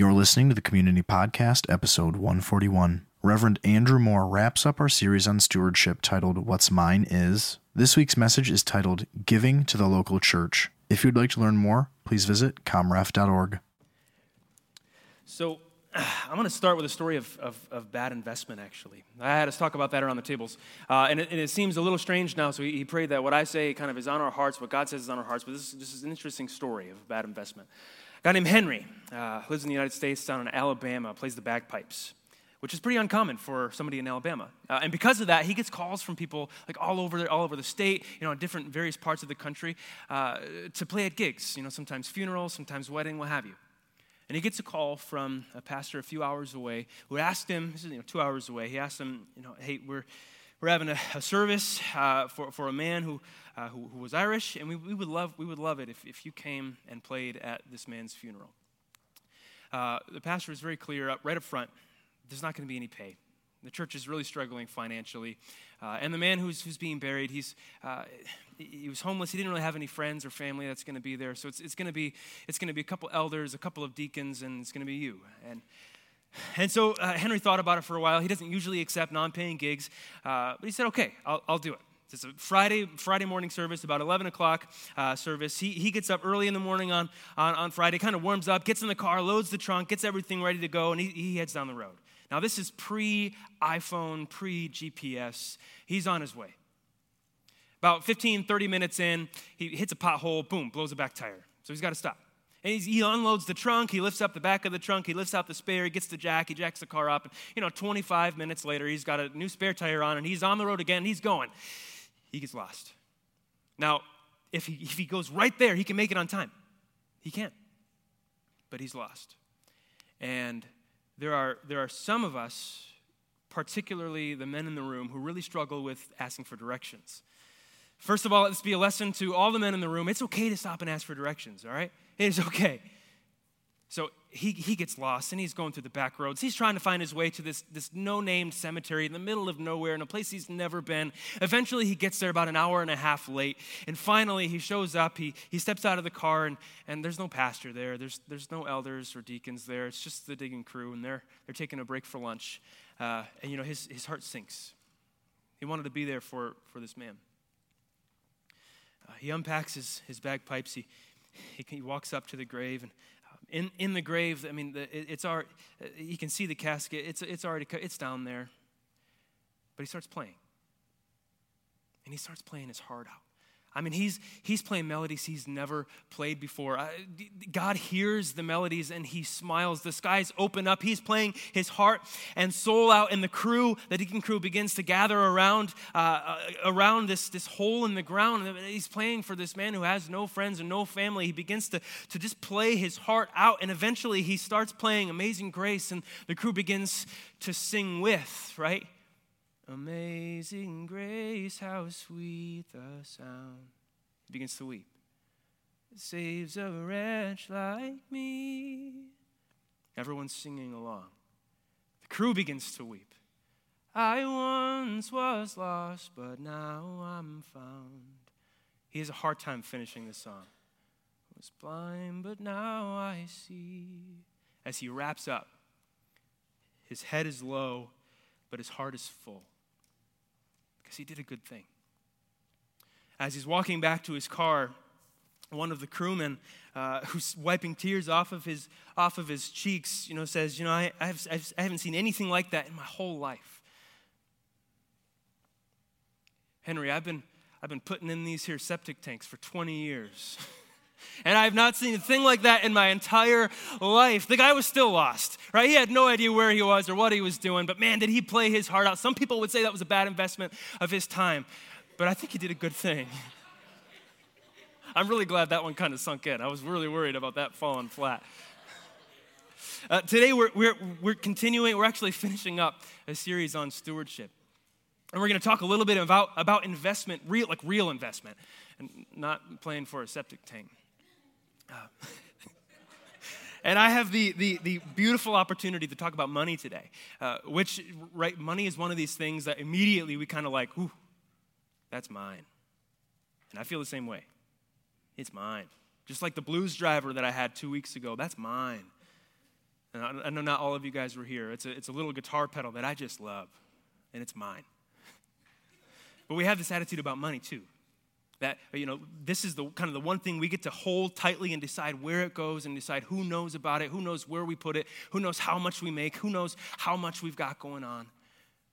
You're listening to the Community Podcast, episode 141. Reverend Andrew Moore wraps up our series on stewardship titled What's Mine Is. This week's message is titled Giving to the Local Church. If you'd like to learn more, please visit comref.org. So, I'm going to start with a story of, of, of, bad investment, actually. I had us talk about that around the tables. Uh, and, it, and, it, seems a little strange now, so he, he, prayed that what I say kind of is on our hearts, what God says is on our hearts, but this, this is an interesting story of bad investment. Guy named Henry uh, lives in the United States, down in Alabama, plays the bagpipes which is pretty uncommon for somebody in Alabama. Uh, and because of that, he gets calls from people like all over, the, all over the state, you know, in different various parts of the country, uh, to play at gigs, you know, sometimes funerals, sometimes wedding, what have you. And he gets a call from a pastor a few hours away who asked him, this is you know, two hours away, he asked him, you know, hey, we're, we're having a, a service uh, for, for a man who, uh, who, who, was Irish, and we, we, would love, we would love it if, if you came and played at this man's funeral. Uh, the pastor was very clear up right up front there's not going to be any pay. The church is really struggling financially. Uh, and the man who's, who's being buried, he's, uh, he was homeless. He didn't really have any friends or family that's going to be there. So it's, it's going to be it's going to be a couple elders, a couple of deacons, and it's going to be you. And and so uh, Henry thought about it for a while. He doesn't usually accept non-paying gigs, uh, but he said, "Okay, I'll, I'll do it." It's a Friday, Friday morning service, about 11 o'clock uh, service. He, he gets up early in the morning on, on, on Friday, kind of warms up, gets in the car, loads the trunk, gets everything ready to go, and he, he heads down the road. Now, this is pre iPhone, pre GPS. He's on his way. About 15, 30 minutes in, he hits a pothole, boom, blows a back tire. So he's got to stop. And he unloads the trunk, he lifts up the back of the trunk, he lifts out the spare, he gets the jack, he jacks the car up. And, you know, 25 minutes later, he's got a new spare tire on and he's on the road again, he's going. He gets lost. Now, if he, if he goes right there, he can make it on time. He can't. But he's lost. And there are, there are some of us, particularly the men in the room, who really struggle with asking for directions. First of all, let's be a lesson to all the men in the room. It's okay to stop and ask for directions, all right? It is okay. So he, he gets lost and he's going through the back roads. He's trying to find his way to this, this no named cemetery in the middle of nowhere in a place he's never been. Eventually, he gets there about an hour and a half late. And finally, he shows up. He, he steps out of the car, and, and there's no pastor there. There's, there's no elders or deacons there. It's just the digging crew, and they're, they're taking a break for lunch. Uh, and, you know, his, his heart sinks. He wanted to be there for, for this man. Uh, he unpacks his, his bagpipes. He, he, he walks up to the grave and in, in the grave, I mean, the, it, it's our, you can see the casket. It's, it's already, it's down there. But he starts playing. And he starts playing his heart out. I mean, he's, he's playing melodies he's never played before. God hears the melodies and he smiles. The skies open up. He's playing his heart and soul out, and the crew, the deacon crew, begins to gather around, uh, uh, around this, this hole in the ground. He's playing for this man who has no friends and no family. He begins to, to just play his heart out, and eventually he starts playing Amazing Grace, and the crew begins to sing with, right? Amazing grace, how sweet the sound. He begins to weep. It saves a wretch like me. Everyone's singing along. The crew begins to weep. I once was lost, but now I'm found. He has a hard time finishing the song. I was blind, but now I see. As he wraps up, his head is low, but his heart is full because he did a good thing. As he's walking back to his car, one of the crewmen uh, who's wiping tears off of his off of his cheeks, you know, says, "You know, I, I've, I've, I haven't seen anything like that in my whole life." Henry, I've been I've been putting in these here septic tanks for 20 years. And I have not seen a thing like that in my entire life. The guy was still lost, right? He had no idea where he was or what he was doing, but man, did he play his heart out. Some people would say that was a bad investment of his time, but I think he did a good thing. I'm really glad that one kind of sunk in. I was really worried about that falling flat. Uh, today, we're, we're, we're continuing, we're actually finishing up a series on stewardship. And we're going to talk a little bit about, about investment, real, like real investment, and not playing for a septic tank. And I have the, the, the, beautiful opportunity to talk about money today, uh, which, right, money is one of these things that immediately we kind of like, ooh, that's mine. And I feel the same way. It's mine. Just like the blues driver that I had two weeks ago, that's mine. And I know not all of you guys were here. It's a, it's a little guitar pedal that I just love, and it's mine. But we have this attitude about money too. That, you know, this is the kind of the one thing we get to hold tightly and decide where it goes and decide who knows about it, who knows where we put it, who knows how much we make, who knows how much we've got going on.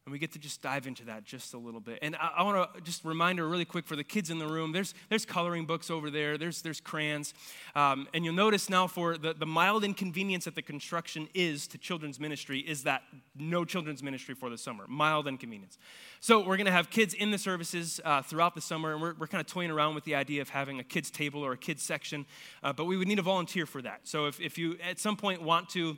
And we get to just dive into that just a little bit. And I, I want to just remind her really quick for the kids in the room there's, there's coloring books over there, there's, there's crayons. Um, and you'll notice now for the, the mild inconvenience that the construction is to children's ministry is that no children's ministry for the summer. Mild inconvenience. So we're going to have kids in the services uh, throughout the summer, and we're, we're kind of toying around with the idea of having a kids' table or a kids' section. Uh, but we would need a volunteer for that. So if, if you at some point want to,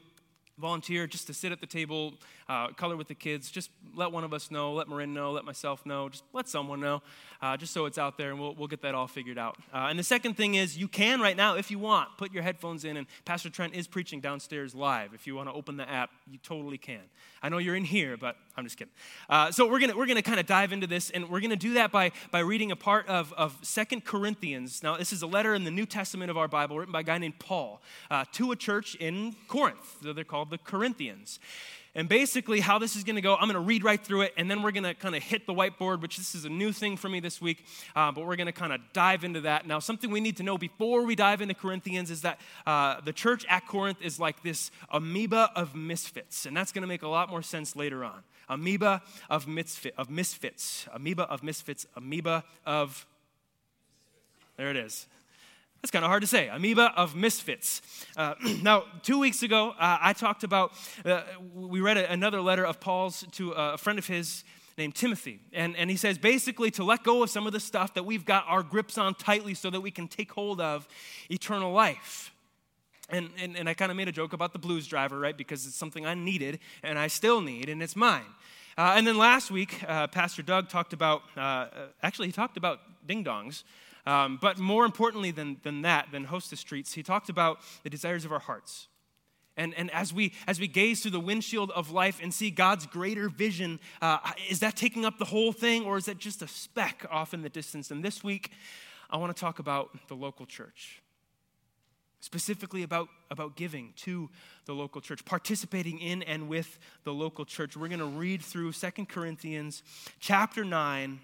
volunteer just to sit at the table, uh, color with the kids, just let one of us know, let Marin know, let myself know, just let someone know, uh, just so it's out there and we'll, we'll get that all figured out. Uh, and the second thing is you can right now, if you want, put your headphones in and Pastor Trent is preaching downstairs live. If you want to open the app, you totally can. I know you're in here, but I'm just kidding. Uh, so we're gonna we're gonna kind of dive into this and we're to do that by, by reading a part of, of Second Corinthians. Now, this is a letter in the New Testament of our Bible written by a guy named Paul uh, to a church in Corinth. So they're called the Corinthians. And basically, how this is going to go, I'm going to read right through it, and then we're going to kind of hit the whiteboard, which this is a new thing for me this week, uh, but we're going to kind of dive into that. Now, something we need to know before we dive into Corinthians is that uh, the church at Corinth is like this amoeba of misfits, and that's going to make a lot more sense later on. Amoeba of, misfit, of misfits, amoeba of misfits, amoeba of. There it is. That's kind of hard to say. Amoeba of misfits. Uh, now, two weeks ago, uh, I talked about, uh, we read a, another letter of Paul's to a friend of his named Timothy. And, and he says basically to let go of some of the stuff that we've got our grips on tightly so that we can take hold of eternal life. And, and, and I kind of made a joke about the blues driver, right? Because it's something I needed and I still need, and it's mine. Uh, and then last week, uh, Pastor Doug talked about, uh, actually, he talked about ding dongs. Um, but more importantly than, than that, than hostess treats, he talked about the desires of our hearts. And, and as, we, as we gaze through the windshield of life and see God's greater vision, uh, is that taking up the whole thing or is that just a speck off in the distance? And this week, I want to talk about the local church, specifically about, about giving to the local church, participating in and with the local church. We're going to read through Second Corinthians chapter 9,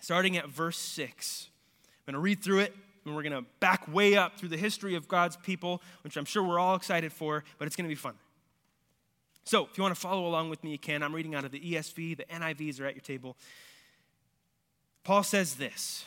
starting at verse 6. I'm going to read through it, and we're going to back way up through the history of God's people, which I'm sure we're all excited for, but it's going to be fun. So, if you want to follow along with me, you can. I'm reading out of the ESV, the NIVs are at your table. Paul says this.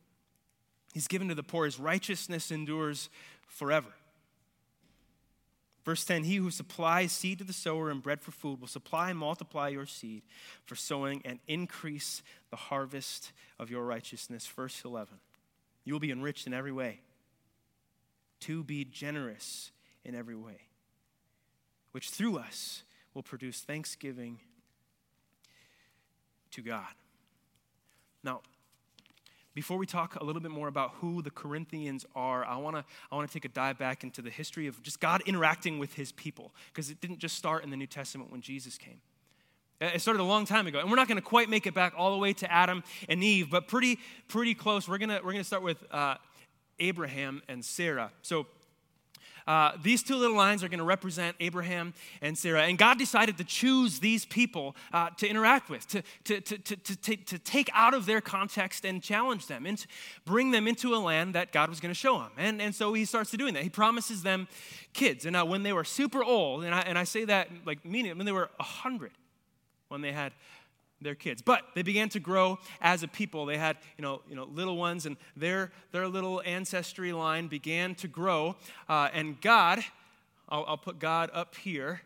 He's given to the poor. His righteousness endures forever. Verse 10 He who supplies seed to the sower and bread for food will supply and multiply your seed for sowing and increase the harvest of your righteousness. Verse 11 You will be enriched in every way to be generous in every way, which through us will produce thanksgiving to God. Now, before we talk a little bit more about who the Corinthians are, I want to I want to take a dive back into the history of just God interacting with his people because it didn't just start in the New Testament when Jesus came. It started a long time ago. And we're not going to quite make it back all the way to Adam and Eve, but pretty pretty close. We're going to we're to start with uh, Abraham and Sarah. So uh, these two little lines are going to represent Abraham and Sarah. And God decided to choose these people uh, to interact with, to, to, to, to, to, to take out of their context and challenge them, and bring them into a land that God was going to show them. And, and so he starts to doing that. He promises them kids. And now, when they were super old, and I, and I say that like meaning, when they were 100, when they had their kids. But they began to grow as a people. They had, you know, you know little ones, and their, their little ancestry line began to grow. Uh, and God, I'll, I'll put God up here,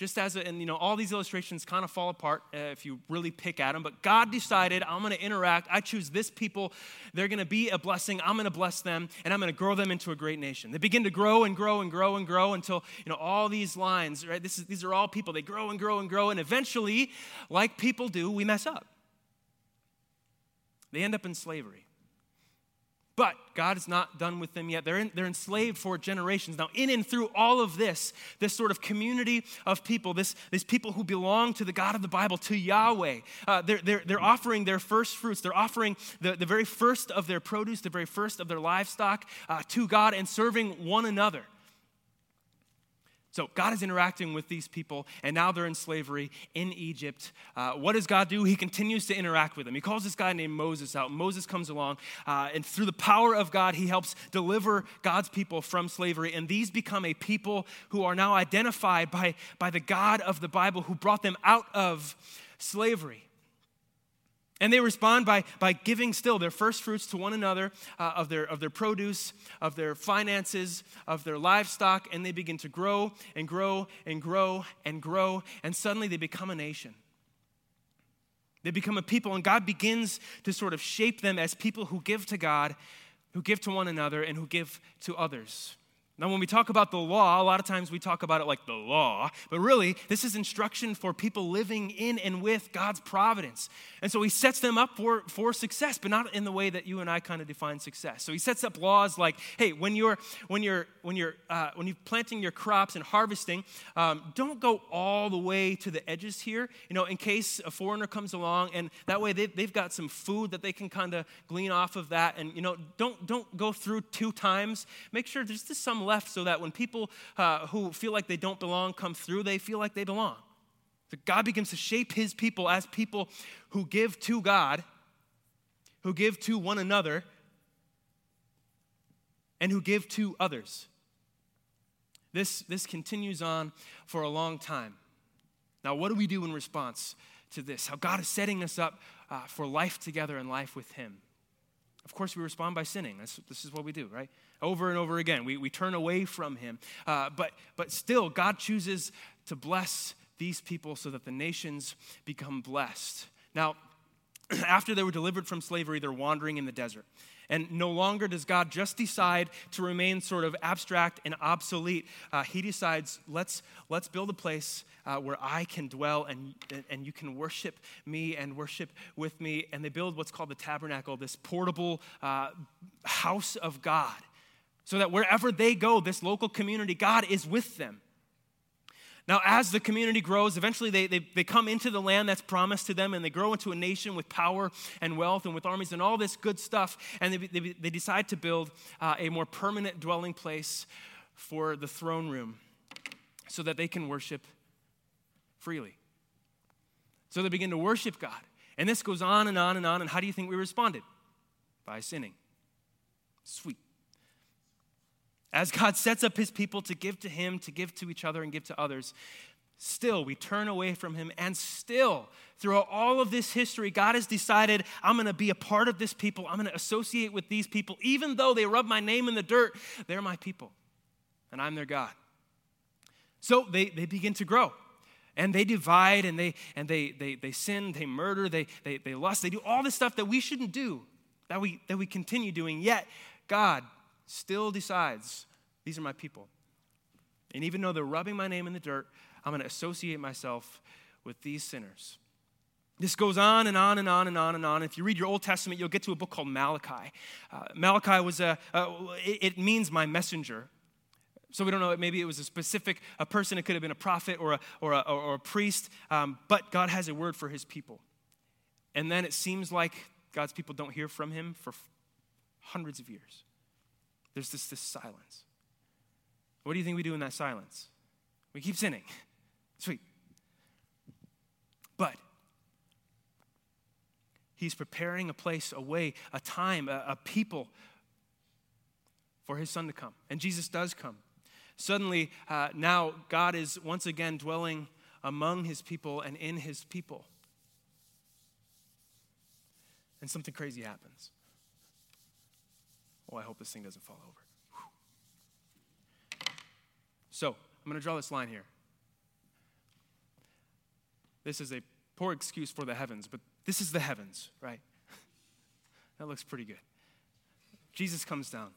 just as a, and you know all these illustrations kind of fall apart uh, if you really pick at them but god decided i'm going to interact. I choose this people. They're going to be a blessing. I'm going to bless them and i'm going to grow them into a great nation. They begin to grow and grow and grow and grow until you know all these lines right is, these are all people. They grow and grow and grow and eventually like people do we mess up. They end up in slavery but God is not done with them yet. They're, in, they're enslaved for generations. Now, in and through all of this, this sort of community of people, this, these people who belong to the God of the Bible, to Yahweh, uh, they're, they're, they're offering their first fruits. They're offering the, the very first of their produce, the very first of their livestock uh, to God and serving one another. So God is interacting with these people, and now they're in slavery in Egypt. Uh, what does God do? He continues to interact with them. He calls this guy named Moses out. Moses comes along, uh, and through the power of God, he helps deliver God's people from slavery. And these become a people who are now identified by, by the God of the Bible who brought them out of slavery. And they respond by, by giving still their first fruits to one another uh, of, their, of their produce, of their finances, of their livestock, and they begin to grow and grow and grow and grow, and suddenly they become a nation. They become a people, and God begins to sort of shape them as people who give to God, who give to one another, and who give to others. Now, when we talk about the law, a lot of times we talk about it like the law, but really, this is instruction for people living in and with God's providence. And so he sets them up for, for success, but not in the way that you and I kind of define success. So he sets up laws like, hey, when you're when you're when you're uh, when you're planting your crops and harvesting, um, don't go all the way to the edges here, you know, in case a foreigner comes along, and that way they've, they've got some food that they can kind of glean off of that, and you know, don't don't go through two times. Make sure there's just some left so that when people uh, who feel like they don't belong come through, they feel like they belong. So God begins to shape his people as people who give to God, who give to one another, and who give to others. This, this continues on for a long time. Now, what do we do in response to this? How God is setting us up uh, for life together and life with Him. Of course, we respond by sinning. That's, this is what we do, right? Over and over again. We, we turn away from Him. Uh, but, but still, God chooses to bless these people so that the nations become blessed. Now, after they were delivered from slavery, they're wandering in the desert. And no longer does God just decide to remain sort of abstract and obsolete. Uh, he decides, let's, let's build a place uh, where I can dwell and, and you can worship me and worship with me. And they build what's called the tabernacle, this portable uh, house of God, so that wherever they go, this local community, God is with them. Now, as the community grows, eventually they, they, they come into the land that's promised to them and they grow into a nation with power and wealth and with armies and all this good stuff. And they, they, they decide to build uh, a more permanent dwelling place for the throne room so that they can worship freely. So they begin to worship God. And this goes on and on and on. And how do you think we responded? By sinning. Sweet. As God sets up his people to give to him, to give to each other, and give to others, still we turn away from him. And still, throughout all of this history, God has decided, I'm going to be a part of this people. I'm going to associate with these people. Even though they rub my name in the dirt, they're my people, and I'm their God. So they, they begin to grow and they divide and they and they they, they sin they murder they, they they lust they do all this stuff that we shouldn't do that we that we continue doing yet god still decides these are my people and even though they're rubbing my name in the dirt i'm going to associate myself with these sinners this goes on and on and on and on and on. If you read your Old Testament, you'll get to a book called Malachi. Uh, Malachi was a, uh, it, it means my messenger. So we don't know, maybe it was a specific a person, it could have been a prophet or a, or a, or a priest, um, but God has a word for his people. And then it seems like God's people don't hear from him for hundreds of years. There's this, this silence. What do you think we do in that silence? We keep sinning. Sweet. But he's preparing a place, a way, a time, a, a people for his son to come. And Jesus does come. Suddenly, uh, now God is once again dwelling among his people and in his people. And something crazy happens. Oh, I hope this thing doesn't fall over. Whew. So, I'm going to draw this line here. This is a poor excuse for the heavens, but this is the heavens, right? that looks pretty good. Jesus comes down.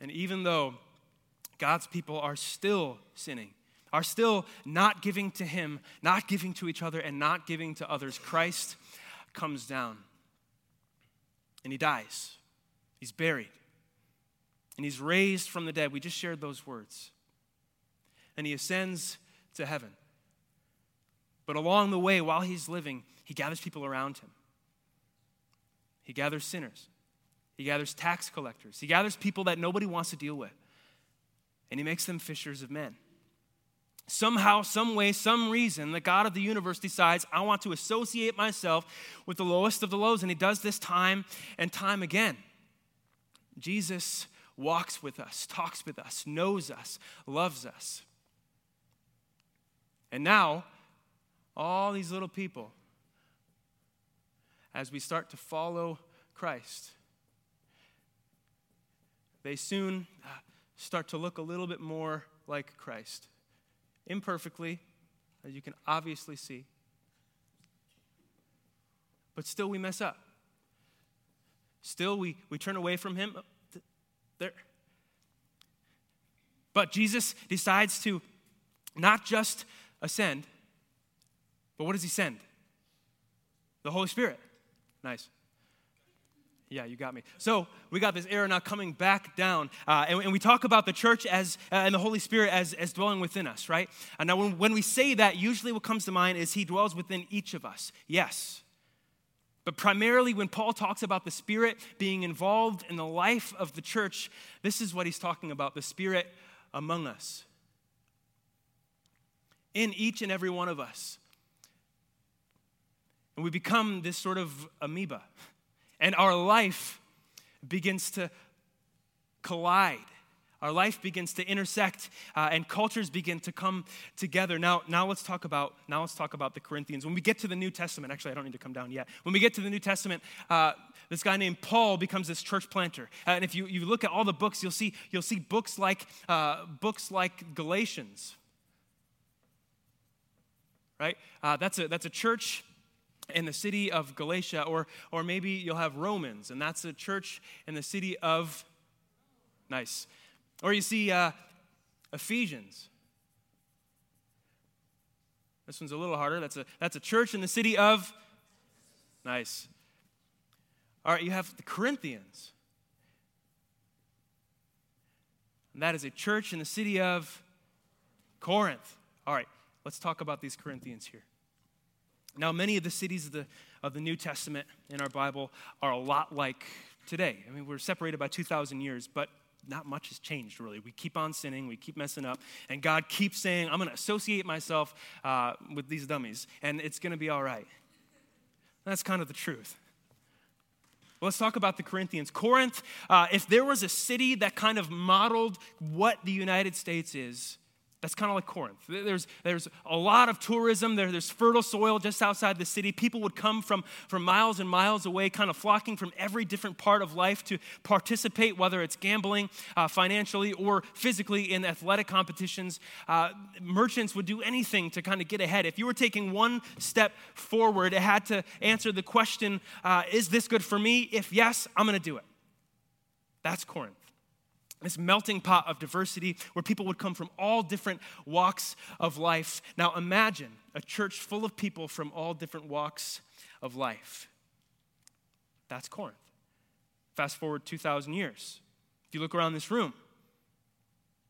And even though God's people are still sinning, are still not giving to Him, not giving to each other, and not giving to others, Christ comes down and He dies. He's buried and He's raised from the dead. We just shared those words. And He ascends to heaven. But along the way, while He's living, He gathers people around Him. He gathers sinners. He gathers tax collectors. He gathers people that nobody wants to deal with. And he makes them fishers of men. Somehow, some way, some reason, the God of the universe decides, I want to associate myself with the lowest of the lows. And he does this time and time again. Jesus walks with us, talks with us, knows us, loves us. And now, all these little people, as we start to follow Christ, they soon uh, start to look a little bit more like Christ. Imperfectly, as you can obviously see. But still, we mess up. Still, we, we turn away from Him. There. But Jesus decides to not just ascend, but what does He send? The Holy Spirit. Nice. Yeah, you got me. So we got this era now coming back down. Uh, and, and, we talk about the church as, uh, and the Holy Spirit as, as dwelling within us, right? And now when, when we say that, usually what comes to mind is He dwells within each of us. Yes. But primarily, when Paul talks about the Spirit being involved in the life of the church, this is what he's talking about the Spirit among us. In each and every one of us. And we become this sort of amoeba and our life begins to collide. Our life begins to intersect, uh, and cultures begin to come together. Now, now let's talk about now let's talk about the Corinthians. When we get to the New Testament, actually, I don't need to come down yet. When we get to the New Testament, uh, this guy named Paul becomes this church planter. Uh, and if you, you look at all the books, you'll see you'll see books like uh, books like Galatians. Right? Uh, that's a that's a church in the city of Galatia, or, or maybe you'll have Romans, and that's a church in the city of, nice. Or you see uh, Ephesians. This one's a little harder. That's a, that's a church in the city of, nice. All right, you have the Corinthians. And that is a church in the city of Corinth. All right, let's talk about these Corinthians here. Now, many of the cities of the, of the New Testament in our Bible are a lot like today. I mean, we're separated by 2,000 years, but not much has changed really. We keep on sinning, we keep messing up, and God keeps saying, I'm going to associate myself uh, with these dummies, and it's going to be all right. That's kind of the truth. Let's talk about the Corinthians. Corinth, uh, if there was a city that kind of modeled what the United States is, that's kind of like Corinth. There's, there's a lot of tourism. There, there's fertile soil just outside the city. People would come from, from miles and miles away, kind of flocking from every different part of life to participate, whether it's gambling uh, financially or physically in athletic competitions. Uh, merchants would do anything to kind of get ahead. If you were taking one step forward, it had to answer the question uh, Is this good for me? If yes, I'm going to do it. That's Corinth this melting pot of diversity where people would come from all different walks of life. Now imagine a church full of people from all different walks of life. That's Corinth. Fast forward 2,000 years. If you look around this room,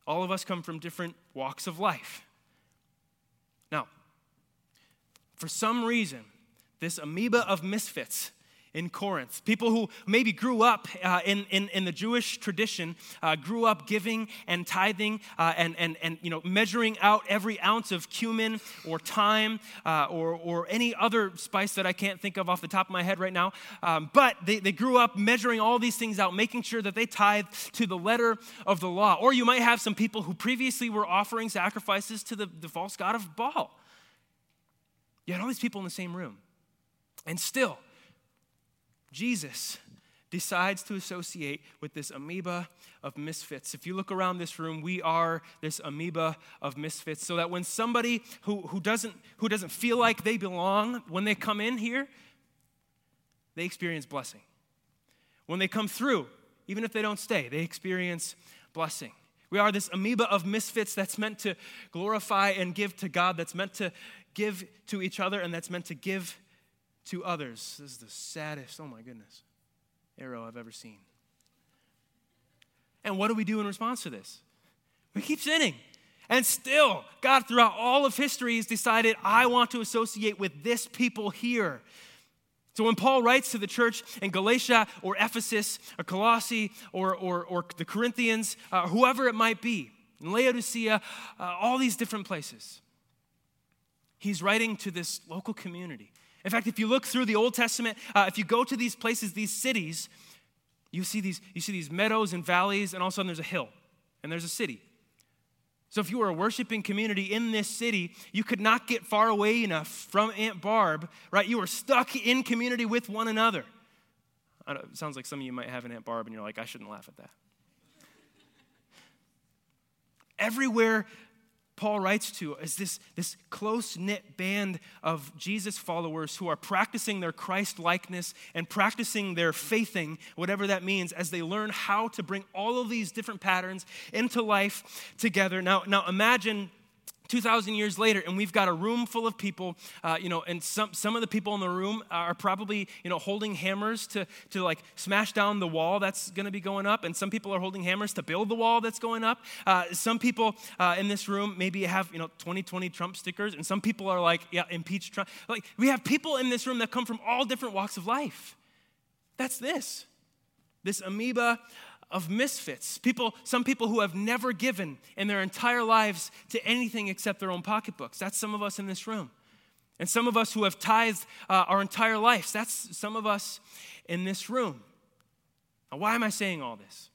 all of us come from different walks of life. Now, for some reason, this amoeba of misfits in Corinth. People who maybe grew up uh, in, in, in, the Jewish tradition, uh, grew up giving and tithing uh, and, and, and you know, measuring out every ounce of cumin or thyme uh, or, or any other spice that I can't think of off the top of my head right now. Um, but they, they grew up measuring all these things out, making sure that they tithe to the letter of the law. Or you might have some people who previously were offering sacrifices to the, the false god of Baal. You had all these people in the same room. And still, Jesus decides to associate with this amoeba of misfits. If you look around this room, we are this amoeba of misfits. So that when somebody who, who, doesn't, who doesn't feel like they belong, when they come in here, they experience blessing. When they come through, even if they don't stay, they experience blessing. We are this amoeba of misfits that's meant to glorify and give to God, that's meant to give to each other, and that's meant to give to others. This is the saddest, oh my goodness, arrow I've ever seen. And what do we do in response to this? We keep sinning. And still, God, throughout all of history, has decided, I want to associate with this people here. So when Paul writes to the church in Galatia or Ephesus or Colossae or, or, or the Corinthians, uh, whoever it might be, in Laodicea, uh, all these different places, he's writing to this local community. In fact, if you look through the Old Testament, uh, if you go to these places, these cities, you see these, you see these meadows and valleys, and all of a sudden there's a hill and there's a city. So, if you were a worshiping community in this city, you could not get far away enough from Aunt Barb, right? You were stuck in community with one another. it sounds like some of you might have an Aunt Barb and you're like, I shouldn't laugh at that. Everywhere Paul writes to is this, this close knit band of Jesus followers who are practicing their Christ likeness and practicing their faithing, whatever that means, as they learn how to bring all of these different patterns into life together. Now, now imagine 2,000 years later, and we've got a room full of people, uh, you know, and some, some of the people in the room are probably, you know, holding hammers to, to like smash down the wall that's going to be going up, and some people are holding hammers to build the wall that's going up. Uh, some people uh, in this room maybe have, you know, 2020 Trump stickers, and some people are like, yeah, impeach Trump. Like, we have people in this room that come from all different walks of life. That's this. This amoeba of misfits. People, some people who have never given in their entire lives to anything except their own pocketbooks. That's some of us in this room. And some of us who have tithed uh, our entire lives. That's some of us in this room. Now, why am I saying all this?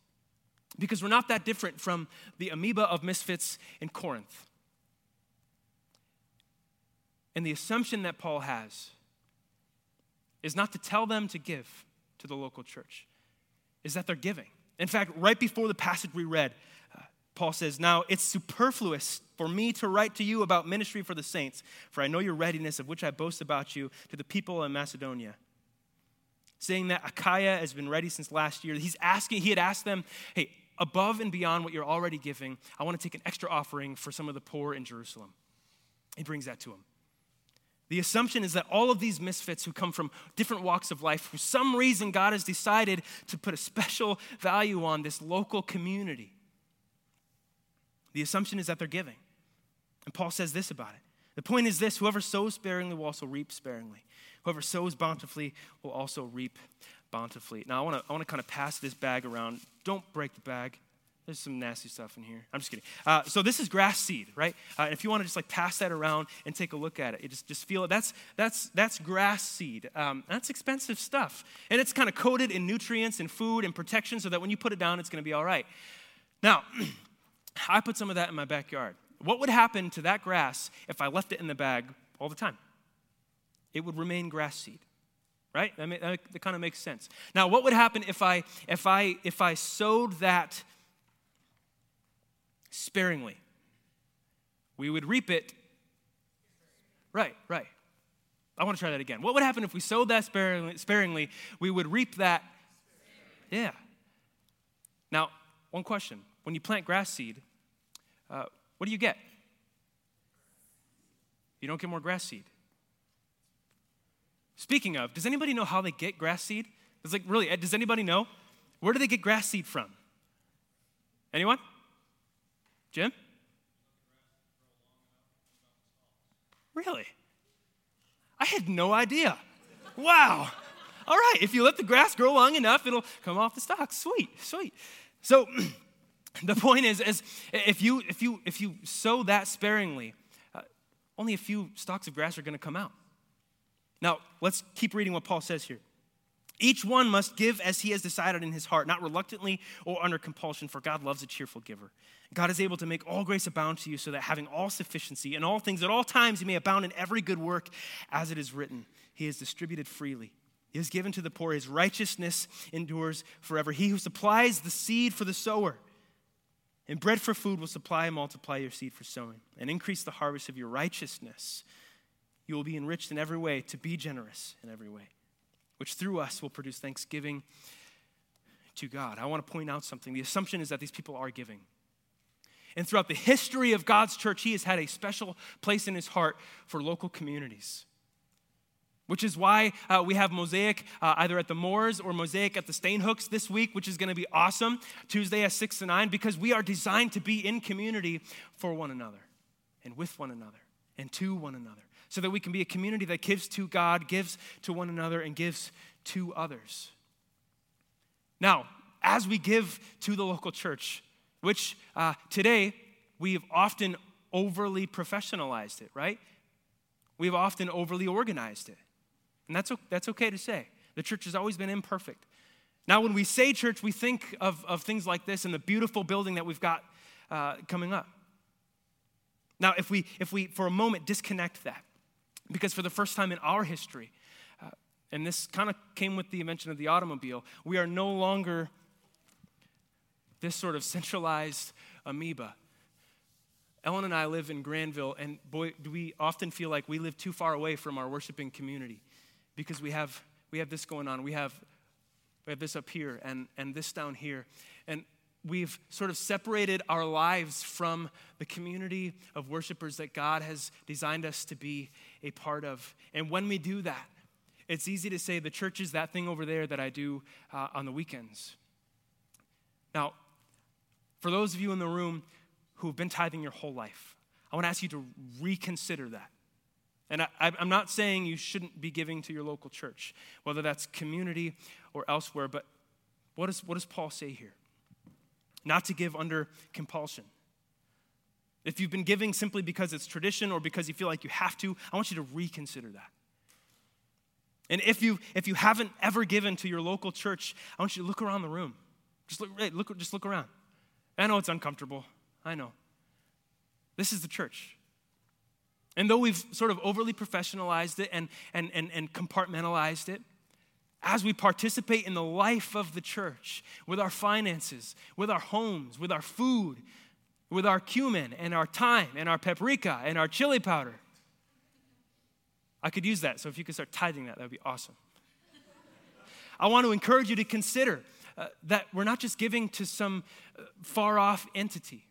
Because we're not that different from the amoeba of misfits in Corinth. And the assumption that Paul has is not to tell them to give to the local church, is that they're giving. In fact, right before the passage we read, uh, Paul says, Now it's superfluous for me to write to you about ministry for the saints, for I know your readiness, of which I boast about you to the people in Macedonia. Saying that Achaia has been ready since last year. He's asking, he had asked them, Hey, above and beyond what you're already giving, I want to take an extra offering for some of the poor in Jerusalem. He brings that to him. The assumption is that all of these misfits who come from different walks of life, for some reason, God has decided to put a special value on this local community. The assumption is that they're giving. And Paul says this about it. The point is this whoever sows sparingly will also reap sparingly. Whoever sows bountifully will also reap bountifully. Now, I want to I wanna kind of pass this bag around. Don't break the bag. There's some nasty stuff in here. I'm just kidding. Uh, so this is grass seed, right? Uh, if you want to just like pass that around and take a look at it, you just just feel it. That's that's that's grass seed. Um, that's expensive stuff, and it's kind of coated in nutrients and food and protection, so that when you put it down, it's going to be all right. Now, I put some of that in my backyard. What would happen to that grass if I left it in the bag all the time? It would remain grass seed right that, that, kind of makes sense now what would happen if i if i if i sowed that sparingly. We would reap it. Right, right. I want to try that again. What would happen if we sowed that sparingly? sparingly we would reap that. Yeah. Now, one question. When you plant grass seed, uh, what do you get? You don't get more grass seed. Speaking of, does anybody know how they get grass seed? It's like, really, does anybody know? Where do they get grass seed from? Anyone? Jim? Really? I had no idea. Wow. All right, if you let the grass grow long enough, it'll come off the stalks. Sweet, sweet. So the point is, is if you if you if you sow that sparingly, uh, only a few stalks of grass are going to come out. Now let's keep reading what Paul says here. Each one must give as he has decided in his heart, not reluctantly or under compulsion, for God loves a cheerful giver. God is able to make all grace abound to you, so that having all sufficiency in all things at all times, you may abound in every good work, as it is written, He has distributed freely He has given to the poor. His righteousness endures forever. He who supplies the seed for the sower and bread for food will supply and multiply your seed for sowing and increase the harvest of your righteousness. You will be enriched in every way to be generous in every way, which through us will produce thanksgiving to God. I want to point out something. The assumption is that these people are giving. And throughout the history of God's church, He has had a special place in His heart for local communities which is why uh, we have Mosaic uh, either at the Moors or Mosaic at the Stainhooks this week, which is going to be awesome. Tuesday at 6 to 9, because we are designed to be in community for one another and with one another and to one another, so that we can be a community that gives to God, gives to one another, and gives to others. Now, as we give to the local church, which uh, today we've often overly professionalized it, right? We've often overly organized it. And that's, that's okay to say. The church has always been imperfect. Now, when we say church, we think of, of things like this and the beautiful building that we've got uh, coming up. Now, if we, if we, for a moment, disconnect that, because for the first time in our history, uh, and this kind of came with the invention of the automobile, we are no longer this sort of centralized amoeba. Ellen and I live in Granville, and boy, do we often feel like we live too far away from our worshiping community because we have, we have this going on. We have, we have this up here and, and this down here. And we've sort of separated our lives from the community of worshipers that God has designed us to be a part of. And when we do that, it's easy to say the church is that thing over there that I do uh, on the weekends. Now, for those of you in the room who have been tithing your whole life, I want to ask you to reconsider that. And I, am not saying you shouldn't be giving to your local church, whether that's community or elsewhere, but what, is, what does Paul say here? Not to give under compulsion. If you've been giving simply because it's tradition or because you feel like you have to, I want you to reconsider that. And if you, if you haven't ever given to your local church, I want you to look around the room. Just look, hey, look, just look around. I know it's uncomfortable. I know. This is the church. And though we've sort of overly professionalized it and, and, and, and compartmentalized it, as we participate in the life of the church with our finances, with our homes, with our food, with our cumin and our thyme and our paprika and our chili powder. I could use that, so if you could start tithing that, that would be awesome. I want to encourage you to consider uh, that we're not just giving to some uh, far off entity.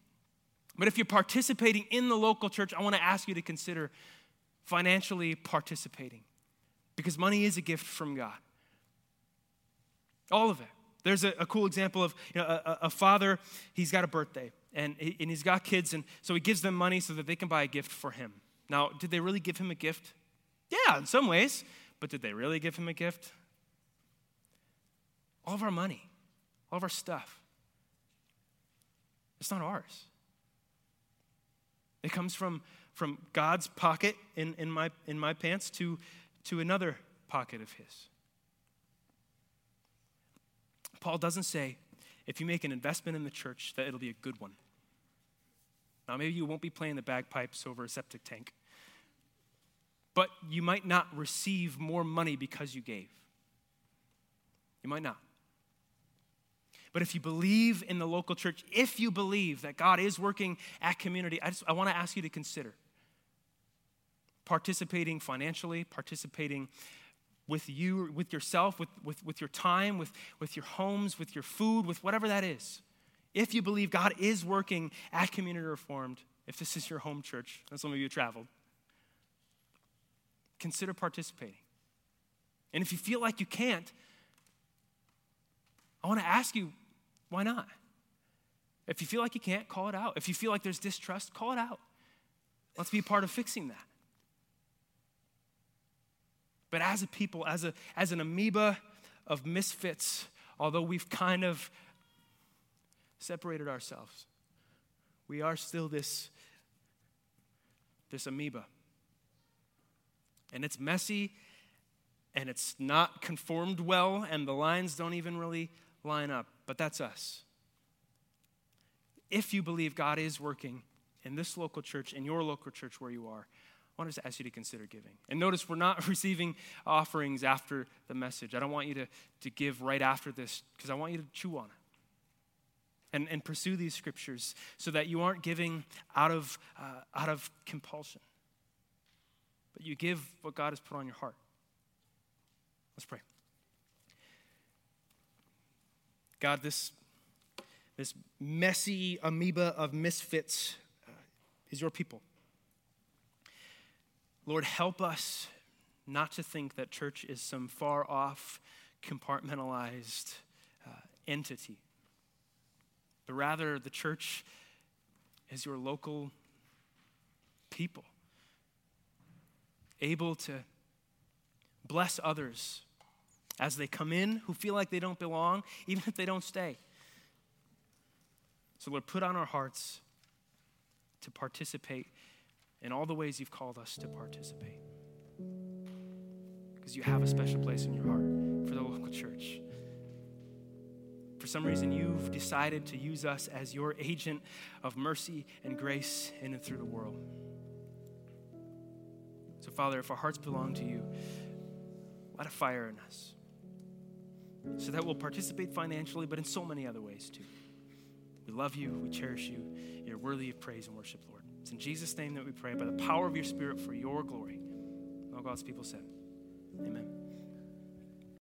But if you're participating in the local church, I want to ask you to consider financially participating because money is a gift from God. All of it. There's a, a cool example of you know, a, a, father, he's got a birthday and, he, and he's got kids, and so he gives them money so that they can buy a gift for him. Now, did they really give him a gift? Yeah, in some ways, but did they really give him a gift? All of our money, all of our stuff, it's not ours. It comes from, from God's pocket in, in, my, in my pants to, to another pocket of His. Paul doesn't say if you make an investment in the church that it'll be a good one. Now, maybe you won't be playing the bagpipes over a septic tank, but you might not receive more money because you gave. You might not. But if you believe in the local church, if you believe that God is working at community, I, just, I want to ask you to consider participating financially, participating with you, with yourself, with, with, with your time, with, with your homes, with your food, with whatever that is. If you believe God is working at Community Reformed, if this is your home church, and some of you traveled, consider participating. And if you feel like you can't, I want to ask you why not? If you feel like you can't, call it out. If you feel like there's distrust, call it out. Let's be a part of fixing that. But as a people, as, a, as an amoeba of misfits, although we've kind of separated ourselves, we are still this, this amoeba. And it's messy and it's not conformed well, and the lines don't even really line up, but that's us. If you believe God is working in this local church, in your local church where you are, I want to ask you to consider giving. And notice we're not receiving offerings after the message. I don't want you to, to give right after this because I want you to chew on it. And, and pursue these scriptures so that you aren't giving out of, uh, out of compulsion, but you give what God has put on your heart. Let's pray. God, this, this messy amoeba of misfits uh, is your people. Lord, help us not to think that church is some far off, compartmentalized uh, entity, but rather the church is your local people, able to bless others as they come in who feel like they don't belong, even if they don't stay. So, Lord, put on our hearts to participate in all the ways you've called us to participate. Because you have a special place in your heart for the local church. For some reason, you've decided to use us as your agent of mercy and grace in and through the world. So, Father, if our hearts belong to you, light a fire in us so that we'll participate financially, but in so many other ways too. We love you, we cherish you. You're worthy of praise and worship, Lord. It's in Jesus' name that we pray by the power of your Spirit for your glory. All God's people said, Amen.